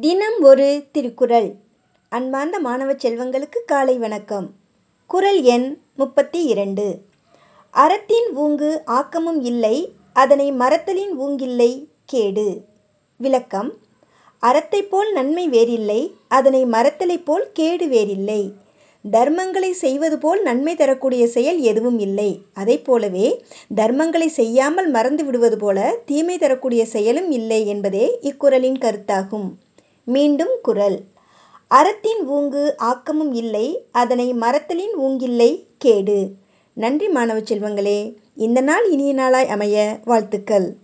தினம் ஒரு திருக்குறள். அன்பார்ந்த மாணவ செல்வங்களுக்கு காலை வணக்கம். குறள் எண் முப்பத்தி இரண்டு. அறத்தின் ஊங்கு ஆக்கமும் இல்லை அதனை மறத்தலின் ஊங்கில்லை கேடு. விளக்கம். அறத்தைப் போல் நன்மை வேறில்லை அதனை மறத்தலைப் போல் கேடு வேறில்லை. தர்மங்களை செய்வது போல் நன்மை தரக்கூடிய செயல் எதுவும் இல்லை. அதைப் போலவே தர்மங்களை செய்யாமல் மறந்து விடுவது போல தீமை தரக்கூடிய செயலும் இல்லை என்பதே இக்குறளின் கருத்தாகும். மீண்டும் குரல். அறத்தின் ஊங்கு ஆக்கமும் இல்லை அதனை மறத்தலின் ஊங்கில்லை கேடு. நன்றி மாணவ செல்வங்களே. இந்த நாள் இனிய நாளாய் அமைய வாழ்த்துக்கள்.